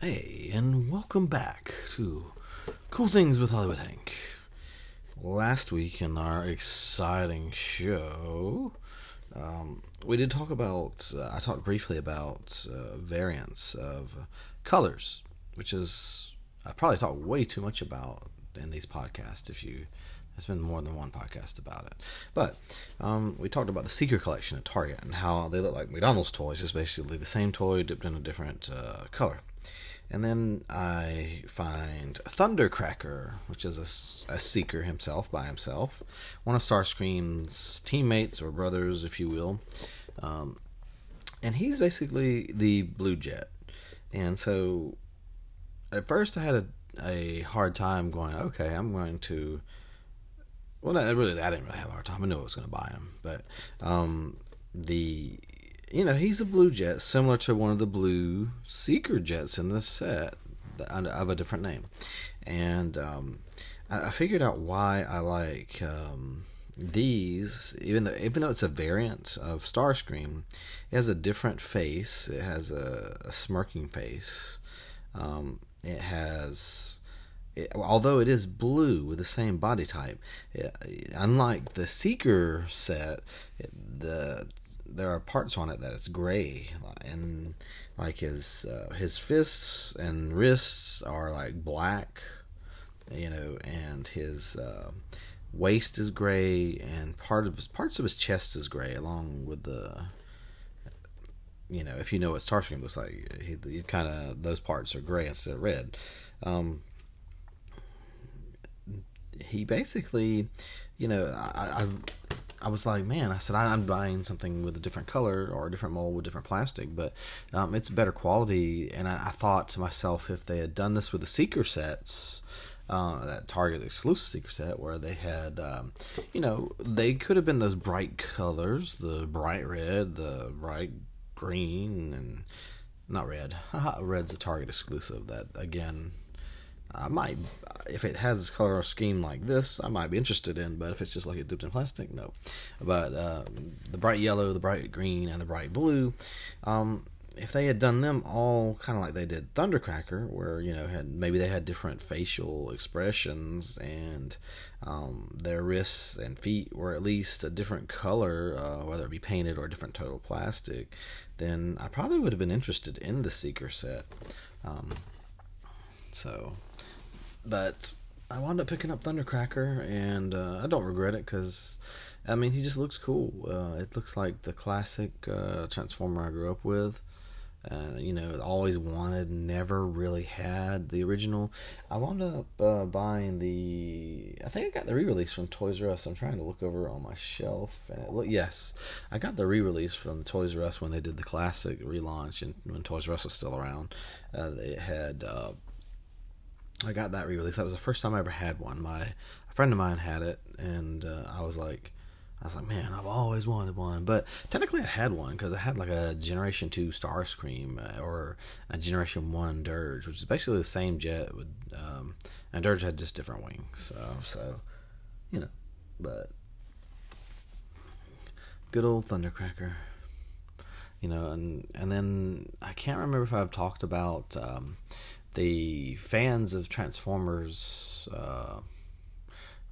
Hey, and welcome back to Cool Things with Hollywood Hank. Last week in our exciting show, um, we did talk about, uh, I talked briefly about uh, variants of colors, which is, I probably talked way too much about in these podcasts if you there's been more than one podcast about it. But um, we talked about the Seeker collection at Target and how they look like McDonald's toys. It's basically the same toy dipped in a different uh, color. And then I find Thundercracker, which is a, a, seeker himself by himself, one of Starscream's teammates or brothers, if you will. Um, and he's basically the Blue Jet. And so at first I had a, a hard time going, okay, I'm going to. Well, not really, I didn't really have a hard time. I knew I was going to buy him. But um, the you know, he's a blue jet, similar to one of the blue seeker jets in the set of a different name. And um, I, figured out why I like um, these, even though even though it's a variant of Starscream, it has a different face. It has a, a smirking face. Um, it has. It, although it is blue with the same body type, it, unlike the Seeker set, it, the there are parts on it that it's gray and like his uh, his fists and wrists are like black you know and his uh, waist is gray and part of his parts of his chest is gray along with the you know if you know what Starscream looks like he, he kind of those parts are gray instead of red. Um, he basically you know I, I I was like, man, I said I'm buying something with a different color or a different mold with different plastic, but um, it's better quality. And I, I, thought to myself, if they had done this with the Seeker sets, uh, that Target exclusive Seeker set, where they had, um, you know, they could have been those bright colors, the bright red, the bright green, and not red. Red's a Target exclusive. That again I might, if it has this color scheme like this, I might be interested in. But if it's just like it dipped in plastic, no. But uh, the bright yellow, the bright green, and the bright blue, um, if they had done them all kind of like they did Thundercracker, where you know had maybe they had different facial expressions and um, their wrists and feet were at least a different color, uh, whether it be painted or a different total plastic, then I probably would have been interested in the Seeker set. Um, so but I wound up picking up Thundercracker, and uh, I don't regret it because, I mean, he just looks cool. Uh, it looks like the classic uh, Transformer I grew up with. Uh, you know, always wanted, never really had the original. I wound up uh, buying the. I think I got the re-release from Toys R Us. I'm trying to look over on my shelf, and it look. Yes, I got the re-release from Toys R Us when they did the classic relaunch, and when Toys R Us was still around. Uh, they had I got that re-release. That was the first time I ever had one. My a friend of mine had it, and uh, I was like, I was like, man, I've always wanted one. But technically, I had one because I had like a Generation Two Starscream uh, or a Generation One Dirge, which is basically the same jet with, um, and Dirge had just different wings. So, so, you know, but good old Thundercracker. You know, and and then I can't remember if I've talked about. Um, the fans of Transformers, uh,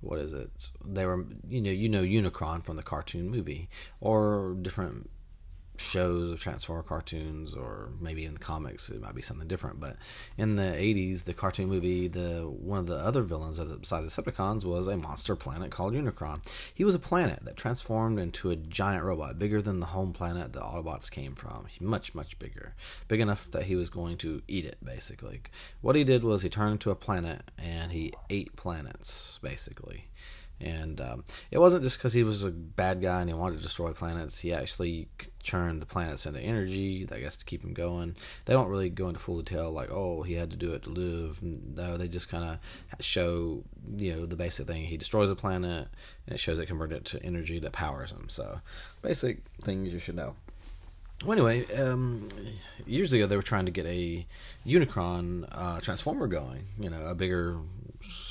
what is it? They were, you know, you know Unicron from the cartoon movie, or different shows of Transformer cartoons, or maybe in the comics it might be something different. But in the '80s, the cartoon movie, the one of the other villains besides the Decepticons was a monster planet called Unicron. He was a planet that transformed into a giant robot, bigger than the home planet the Autobots came from. Much, much bigger, big enough that he was going to eat it. Basically, what he did was he turned into a planet and he ate planets, basically. And um, it wasn't just because he was a bad guy and he wanted to destroy planets. He actually turned the planets into energy, I guess, to keep him going. They don't really go into full detail, like, oh, he had to do it to live. No, they just kind of show, you know, the basic thing. He destroys a planet, and it shows it converted to energy that powers him. So, basic things you should know. Well, anyway, um, years ago they were trying to get a Unicron uh, Transformer going. You know, a bigger,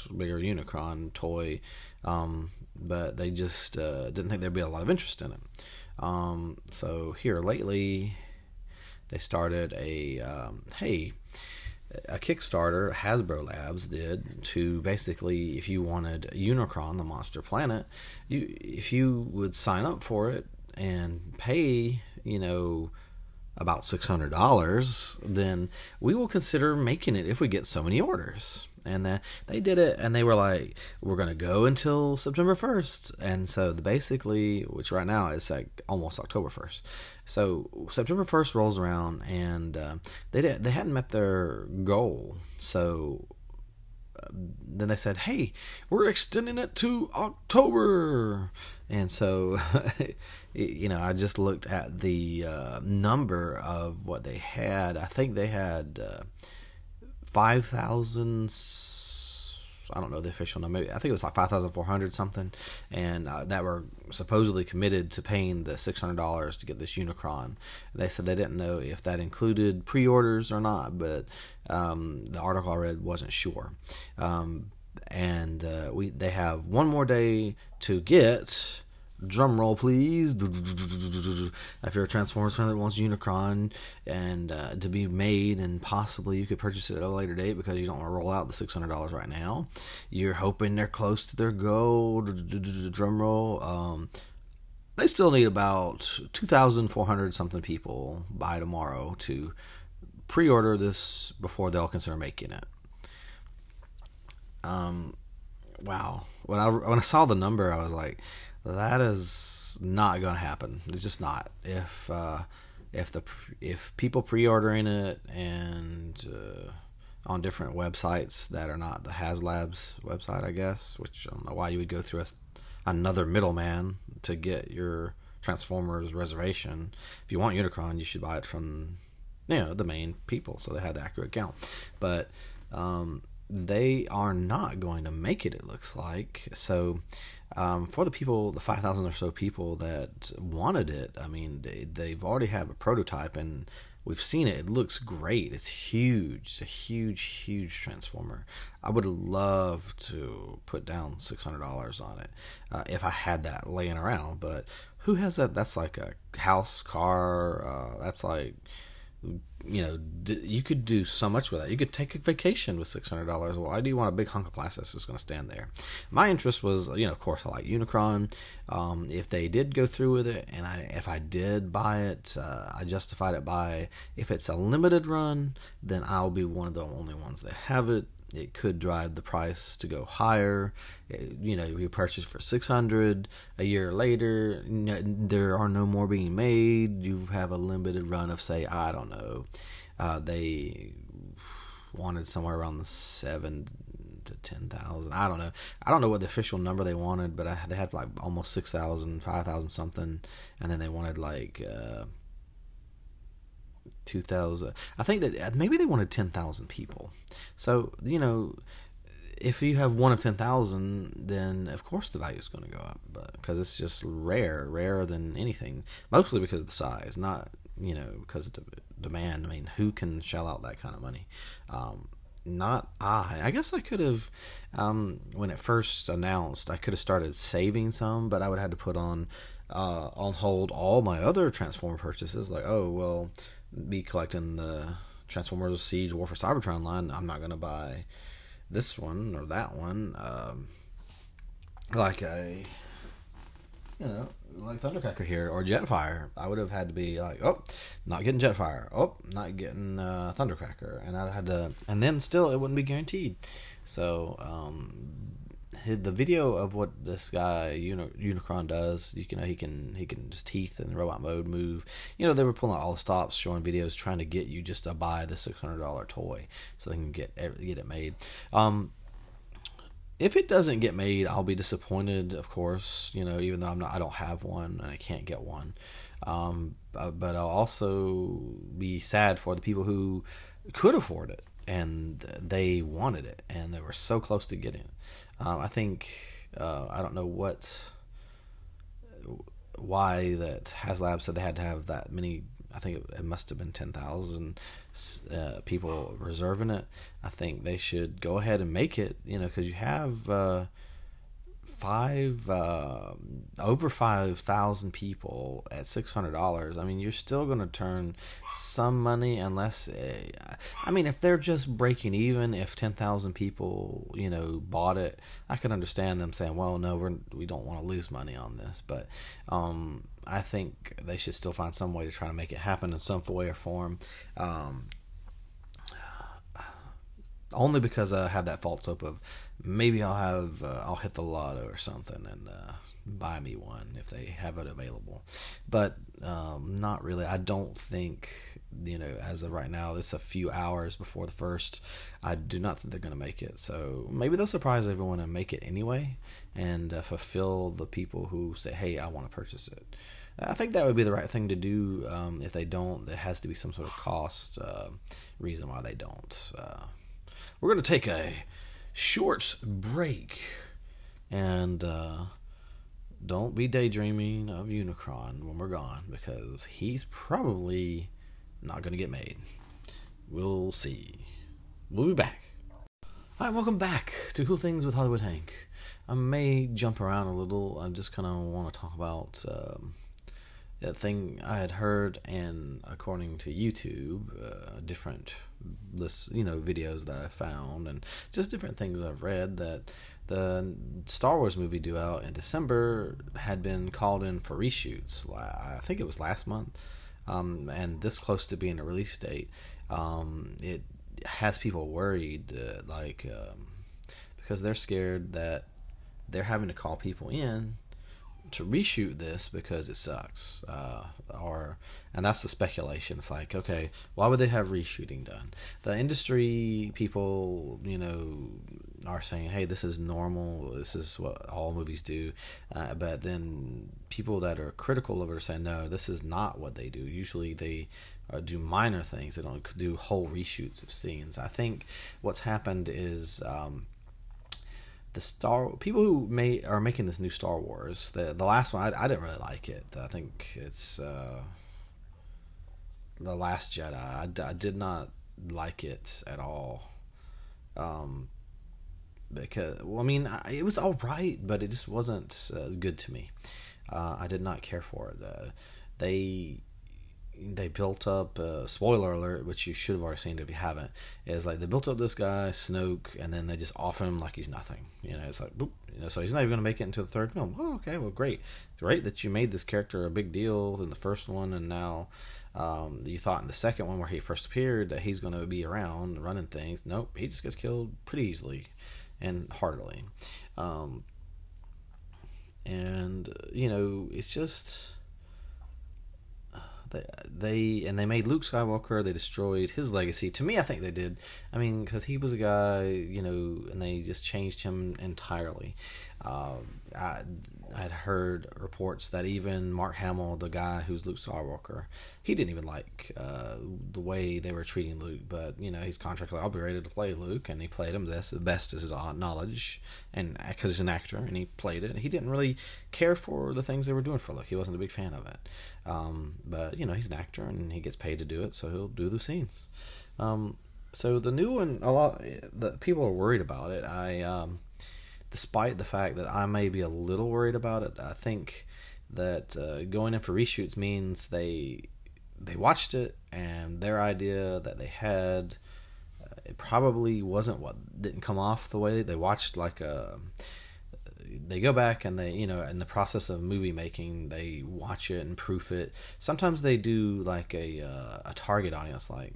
bigger Unicron toy um, but they just uh, didn't think there'd be a lot of interest in it. Um, so here lately, they started a um, hey, a Kickstarter Hasbro Labs did to basically, if you wanted Unicron, the Monster Planet, you if you would sign up for it and pay, you know, about six hundred dollars, then we will consider making it if we get so many orders. And uh, they did it and they were like we're going to go until september 1st and so the basically which right now is like almost october 1st so september 1st rolls around and uh, they did, they hadn't met their goal. So uh, then they said hey we're extending it to october. And so you know i just looked at the uh, number of what they had i think they had uh, five thousand. I don't know the official number. I think it was like five thousand four hundred something, and uh, that were supposedly committed to paying the six hundred dollars to get this Unicron. They said they didn't know if that included pre-orders or not, but um, the article I read wasn't sure. Um, and uh, we they have one more day to get drum roll please if you're a transformers fan that wants unicron and uh, to be made and possibly you could purchase it at a later date because you don't want to roll out the $600 right now you're hoping they're close to their goal drum roll um, they still need about 2400 something people by tomorrow to pre-order this before they'll consider making it um wow when i when i saw the number i was like that is not going to happen. It's just not. If uh, if the if people pre-ordering it and uh, on different websites that are not the HasLabs website, I guess, which I don't know why you would go through a, another middleman to get your Transformers reservation. If you want Unicron, you should buy it from you know the main people, so they have the accurate count. But um, they are not going to make it. It looks like so um, for the people, the 5,000 or so people that wanted it, I mean, they, they've already have a prototype and we've seen it. It looks great. It's huge. It's a huge, huge transformer. I would love to put down $600 on it uh, if I had that laying around, but who has that? That's like a house, car. Uh, that's like you know, you could do so much with that. You could take a vacation with six hundred dollars. Why do you want a big hunk of plastic that's going to stand there? My interest was, you know, of course, I like Unicron. Um, if they did go through with it, and I, if I did buy it, uh, I justified it by if it's a limited run, then I'll be one of the only ones that have it. It could drive the price to go higher. You know, you purchase for six hundred a year later. there are no more being made. You have a limited run of, say, I don't know. Uh, they wanted somewhere around the seven to ten thousand. I don't know. I don't know what the official number they wanted, but I, they had like almost six thousand, five thousand something, and then they wanted like. Uh, 2000 i think that uh, maybe they wanted 10,000 people so you know if you have one of 10,000 then of course the value is going to go up because it's just rare rarer than anything mostly because of the size not you know because of the demand i mean who can shell out that kind of money um, not I. I guess I could have, um, when it first announced, I could have started saving some, but I would have had to put on uh, on hold all my other Transformer purchases. Like, oh well, be collecting the Transformers Siege War for Cybertron line, I'm not gonna buy this one or that one. Um, like a you know, like Thundercracker here or Jetfire, I would have had to be like, oh, not getting Jetfire, oh, not getting uh, Thundercracker, and I'd had to, and then still it wouldn't be guaranteed. So um, the video of what this guy Uni- Unicron does, you know, he can he can just teeth in robot mode move. You know, they were pulling all the stops, showing videos, trying to get you just to buy the six hundred dollar toy so they can get get it made. Um, if it doesn't get made, I'll be disappointed. Of course, you know, even though I'm not, I don't have one and I can't get one. Um, but I'll also be sad for the people who could afford it and they wanted it and they were so close to getting it. Um, I think uh, I don't know what why that HasLab said they had to have that many. I think it, it must have been ten thousand uh, people reserving it. I think they should go ahead and make it. You know, because you have uh, five uh, over five thousand people at six hundred dollars. I mean, you're still going to turn some money unless. Uh, I mean, if they're just breaking even, if ten thousand people, you know, bought it, I can understand them saying, "Well, no, we're we don't want to lose money on this." But um, I think they should still find some way to try to make it happen in some way or form. Um, only because I had that false hope of maybe I'll have uh, I'll hit the lotto or something and uh, buy me one if they have it available. But um, not really. I don't think you know as of right now. This a few hours before the first. I do not think they're going to make it. So maybe they'll surprise everyone and make it anyway and uh, fulfill the people who say, "Hey, I want to purchase it." I think that would be the right thing to do. Um, if they don't, there has to be some sort of cost uh, reason why they don't. We're going to take a short break. And uh, don't be daydreaming of Unicron when we're gone because he's probably not going to get made. We'll see. We'll be back. Right, welcome back to Cool Things with Hollywood Hank. I may jump around a little. I just kind of want to talk about um, a thing I had heard, and according to YouTube, uh, different this you know videos that I found, and just different things I've read that the Star Wars movie due out in December had been called in for reshoots. I think it was last month, um, and this close to being a release date, um, it has people worried, uh, like um, because they're scared that they're having to call people in to reshoot this because it sucks uh, or and that's the speculation. It's like okay why would they have reshooting done? The industry people you know are saying hey this is normal this is what all movies do uh, but then people that are critical of it are saying no this is not what they do. Usually they uh, do minor things. They don't do whole reshoots of scenes. I think what's happened is um, the Star people who may are making this new Star Wars. The the last one I, I didn't really like it. I think it's uh, the Last Jedi. I, I did not like it at all. Um, because well, I mean I, it was all right, but it just wasn't uh, good to me. Uh, I did not care for it. Uh, they they built up uh, spoiler alert which you should have already seen if you haven't is like they built up this guy snoke and then they just offer him like he's nothing. You know it's like boop you know so he's not even going to make it into the third film. Oh okay well great. Great that you made this character a big deal in the first one and now um, you thought in the second one where he first appeared that he's going to be around running things. Nope he just gets killed pretty easily and heartily. Um, and you know it's just they, they and they made Luke Skywalker. They destroyed his legacy. To me, I think they did. I mean, because he was a guy, you know, and they just changed him entirely. Uh, I, I'd heard reports that even Mark Hamill, the guy who's Luke Skywalker, he didn't even like uh, the way they were treating Luke. But you know, he's be ready to play Luke, and he played him. This the best is his knowledge, and because he's an actor, and he played it. He didn't really care for the things they were doing for Luke. He wasn't a big fan of it. Um, but you know, he's an actor, and he gets paid to do it, so he'll do the scenes. Um, so the new one, a lot the people are worried about it. I um, despite the fact that I may be a little worried about it, I think that uh, going in for reshoots means they they watched it and their idea that they had uh, it probably wasn't what didn't come off the way they watched like a they go back and they you know in the process of movie making they watch it and proof it. Sometimes they do like a uh, a target audience like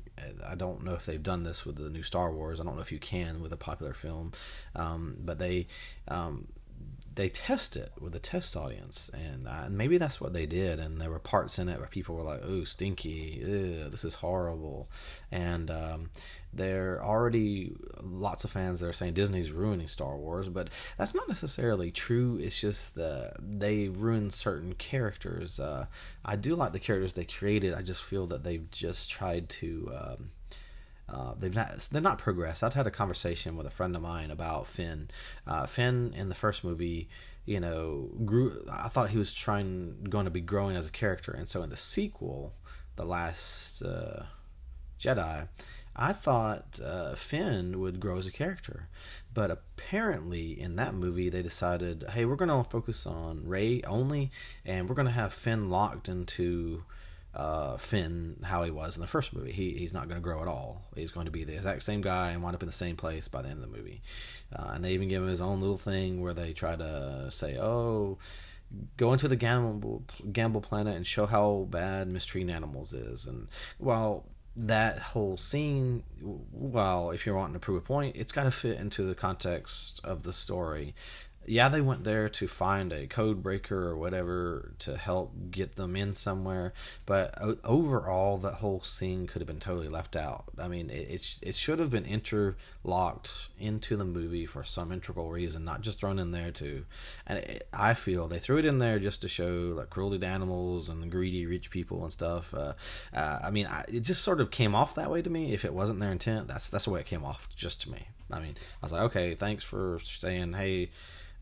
i don't know if they've done this with the new star wars. I don't know if you can with a popular film. Um, but they um, they test it with a test audience, and, uh, maybe that's what they did. And there were parts in it where people were like, "Oh, stinky! This is horrible," and um, there are already lots of fans that are saying Disney's ruining Star Wars, but that's not necessarily true. It's just that they ruined certain characters. Uh, I do like the characters they created. I just feel that they've just tried to. Um, uh, they've not they're not progressed. I've had a conversation with a friend of mine about Finn. Uh, Finn in the first movie, you know, grew. I thought he was trying going to be growing as a character, and so in the sequel, the last uh, Jedi, I thought uh, Finn would grow as a character, but apparently in that movie they decided, hey, we're going to focus on Rey only, and we're going to have Finn locked into uh, Finn how he was in the first movie. He he's not going to grow at all. He's going to be the exact same guy and wind up in the same place by the end of the movie. Uh, and they even give him his own little thing where they try to say, oh go into the gamble gamble planet and show how bad mistreating animals is and while that whole scene well if you're wanting to prove a point it's got to fit into the context of the story yeah, they went there to find a code breaker or whatever to help get them in somewhere. But overall, that whole scene could have been totally left out. I mean, it it, it should have been interlocked into the movie for some integral reason, not just thrown in there to. And it, I feel they threw it in there just to show like cruelty to animals and greedy rich people and stuff. Uh, uh, I mean, I, it just sort of came off that way to me. If it wasn't their intent, that's that's the way it came off just to me. I mean, I was like, okay, thanks for saying, hey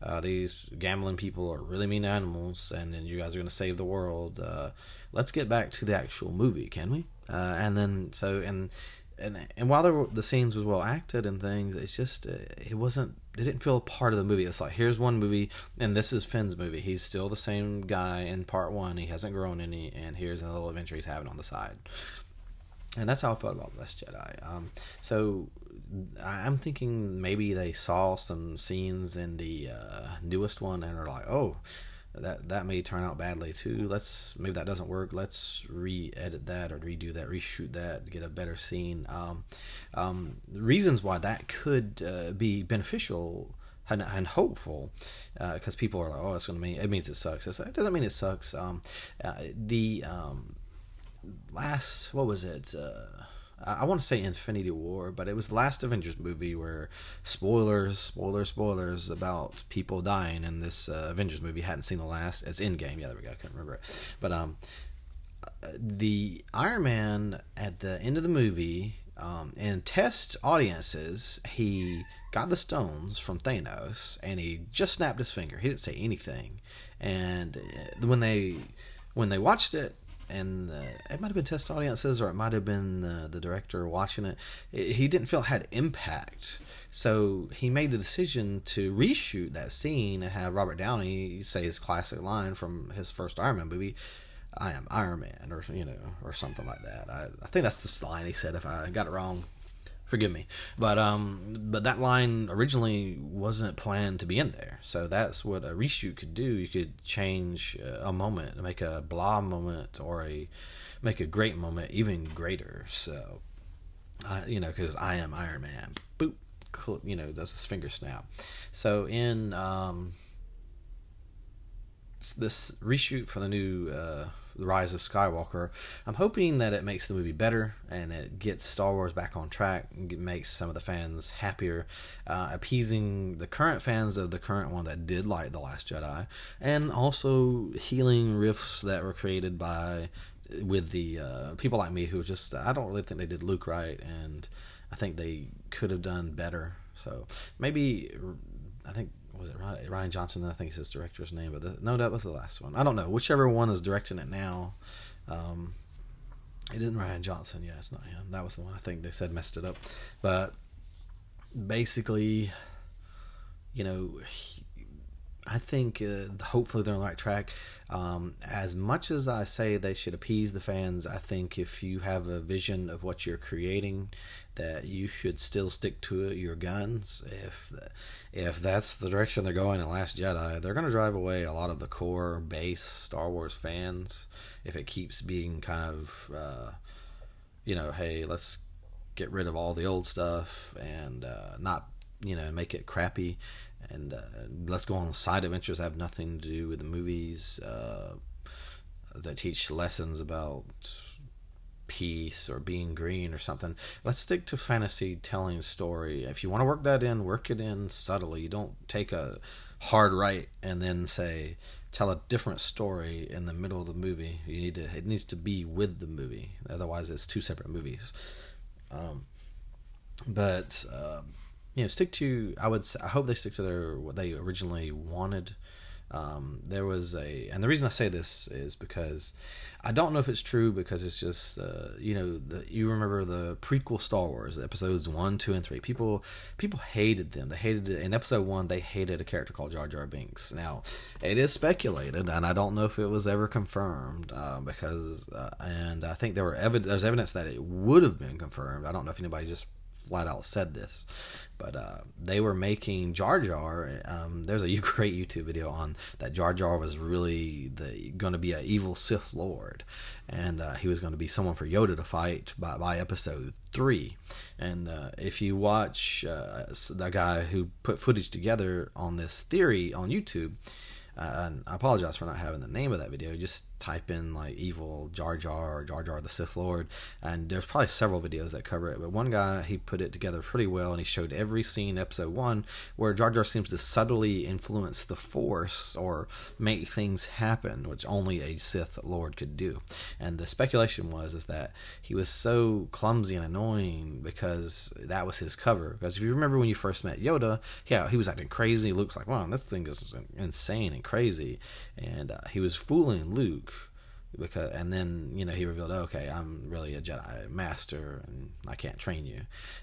uh, these gambling people are really mean animals, and then you guys are going to save the world. Uh, let's get back to the actual movie, can we? Uh, and then so and and and while were, the scenes was well acted and things, it's just uh, it wasn't. It didn't feel a part of the movie. It's like here's one movie, and this is Finn's movie. He's still the same guy in part one. He hasn't grown any, and here's a little adventure he's having on the side. And that's how I felt about Last Jedi. Um, so I'm thinking maybe they saw some scenes in the uh, newest one and are like, oh, that that may turn out badly too. Let's maybe that doesn't work. Let's re-edit that or redo that, reshoot that, get a better scene. Um, um, reasons why that could uh, be beneficial and, and hopeful because uh, people are like, oh, it's going to mean it means it sucks. it doesn't mean it sucks. Um, uh, the um, last what was it? Uh, I want to say Infinity War, but it was the last Avengers movie where spoilers, spoilers, spoilers about people dying in this uh, Avengers movie. Hadn't seen the last. It's Endgame. Yeah, there we go. I couldn't remember it. But um, the Iron Man at the end of the movie, um, in test audiences, he got the stones from Thanos, and he just snapped his finger. He didn't say anything, and uh, when they when they watched it and uh, it might have been test audiences or it might have been uh, the director watching it. it. He didn't feel it had impact, so he made the decision to reshoot that scene and have Robert Downey say his classic line from his first Iron Man movie. I am Iron Man, or you know, or something like that. I, I think that's the line he said. If I got it wrong, forgive me. But um but that line originally wasn't planned to be in there. So that's what a reshoot could do. You could change a moment make a blah moment or a make a great moment even greater. So uh, you know because i am iron man. Boop you know does his finger snap. So in um this reshoot for the new uh, Rise of Skywalker. I'm hoping that it makes the movie better and it gets Star Wars back on track and makes some of the fans happier, uh, appeasing the current fans of the current one that did like The Last Jedi, and also healing rifts that were created by with the uh, people like me who just I don't really think they did Luke right, and I think they could have done better. So maybe I think was it Rian Johnson? I think is his director's name, but the, no, that was the last one. I don't know. Whichever one is directing it now. Um, it isn't Rian Johnson. Yeah, it's not him. That was the one I think they said messed it up. But basically, you know, he, I think uh, hopefully they're on the right track. Um, as much as I say they should appease the fans, I think if you have a vision of what you're creating, that you should still stick to your guns. If if that's the direction they're going in Last Jedi, they're going to drive away a lot of the core base Star Wars fans. If it keeps being kind of, uh, you know, hey, let's get rid of all the old stuff and uh, not, you know, make it crappy and uh, let's go on side adventures that have nothing to do with the movies uh, that teach lessons about peace or being green or something. Let's stick to fantasy telling story. If you want to work that in, work it in subtly. You don't take a hard right and then say tell a different story in the middle of the movie. You need to it needs to be with the movie. Otherwise, it's two separate movies. Um, but um, you know, stick to. I would. I hope they stick to their what they originally wanted Um, there was a, and the reason I say this is because I don't know if it's true because it's just uh, you know the, you remember the prequel Star Wars episodes one, two, and three. People people hated them. They hated it in episode one. They hated a character called Jar Jar Binks. Now it is speculated, and I don't know if it was ever confirmed uh, because uh, and I think there were evid- there's evidence that it would have been confirmed. I don't know if anybody just flat out said this, but uh, they were making Jar Jar. Um, there's a great YouTube video on that Jar Jar was really going to be an evil Sith Lord, and uh, he was going to be someone for Yoda to fight by, by episode three. And uh, if you watch uh, the guy who put footage together on this theory on YouTube, uh, I apologize for not having the name of that video. Just type in like evil Jar Jar or Jar Jar the Sith Lord, and there's probably several videos that cover it. But one guy he put it together pretty well, and he showed every scene episode one where Jar Jar seems to subtly influence the Force or make things happen, which only a Sith Lord could do. And the speculation was is that he was so clumsy and annoying because that was his cover. Because if you remember when you first met Yoda, yeah, he was acting crazy. Luke's like, wow, this thing is insane and crazy, and uh, he was fooling Luke because and then you know he revealed okay i'm really a jedi master and i can't train you.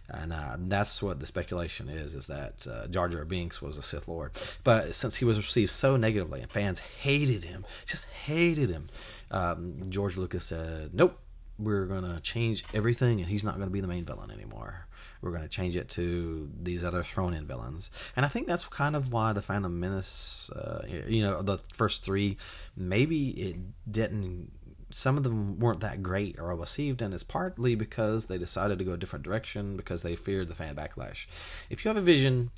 And uh, that's what the speculation is is that uh, jar jar binks was a sith lord. But since he was received so negatively and fans hated him just hated him um, george lucas said nope we're gonna change everything and he's not gonna be the main villain anymore we're going to change it to these other thrown in villains. And I think that's kind of why the Phantom Menace, uh, you know, the first three, maybe it didn't. Some of them weren't that great or well received, and it's partly because they decided to go a different direction because they feared the fan backlash. If you have a vision,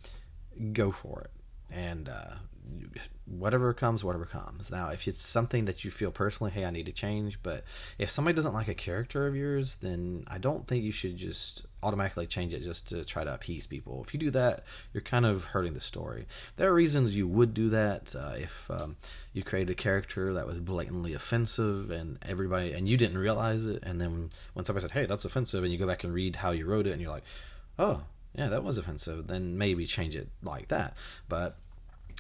go for it. And uh, whatever comes, whatever comes. Now, if it's something that you feel personally, hey, I need to change, but if somebody doesn't like a character of yours, then I don't think you should just automatically change it just to try to appease people. If you do that, you're kind of hurting the story. There are reasons you would do that. Uh, if um, you created a character that was blatantly offensive and everybody, and you didn't realize it, and then when somebody said, hey, that's offensive, and you go back and read how you wrote it, and you're like, oh, yeah, that was offensive, then maybe change it like that. But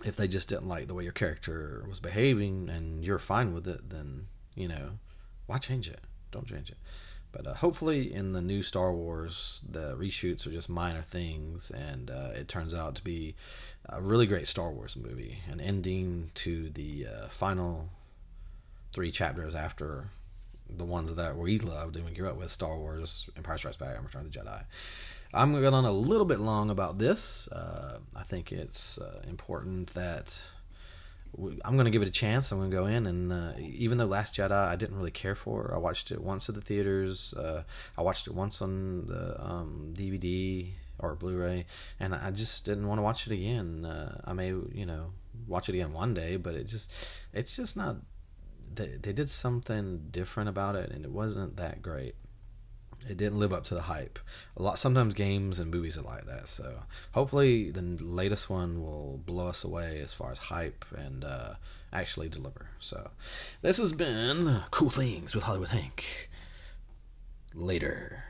if they just didn't like the way your character was behaving and you're fine with it, then you know why change it? Don't change it. But uh, hopefully, in the new Star Wars, the reshoots are just minor things, and uh, it turns out to be a really great Star Wars movie, an ending to the uh, final three chapters after the ones that we loved and we grew up with Star Wars, Empire Strikes Back, and Return of the Jedi. I'm going on a little bit long about this. Uh, I think it's uh, important that we, I'm going to give it a chance. I'm going to go in, and uh, even though Last Jedi I didn't really care for, I watched it once at the theaters. Uh, I watched it once on the um, DVD or Blu-ray, and I just didn't want to watch it again. Uh, I may, you know, watch it again one day, but it just, it's just not. They, they did something different about it, and it wasn't that great it didn't live up to the hype. A lot sometimes games and movies are like that. So hopefully the latest one will blow us away as far as hype and uh, actually deliver. So this has been cool things with Hollywood Hank. Later.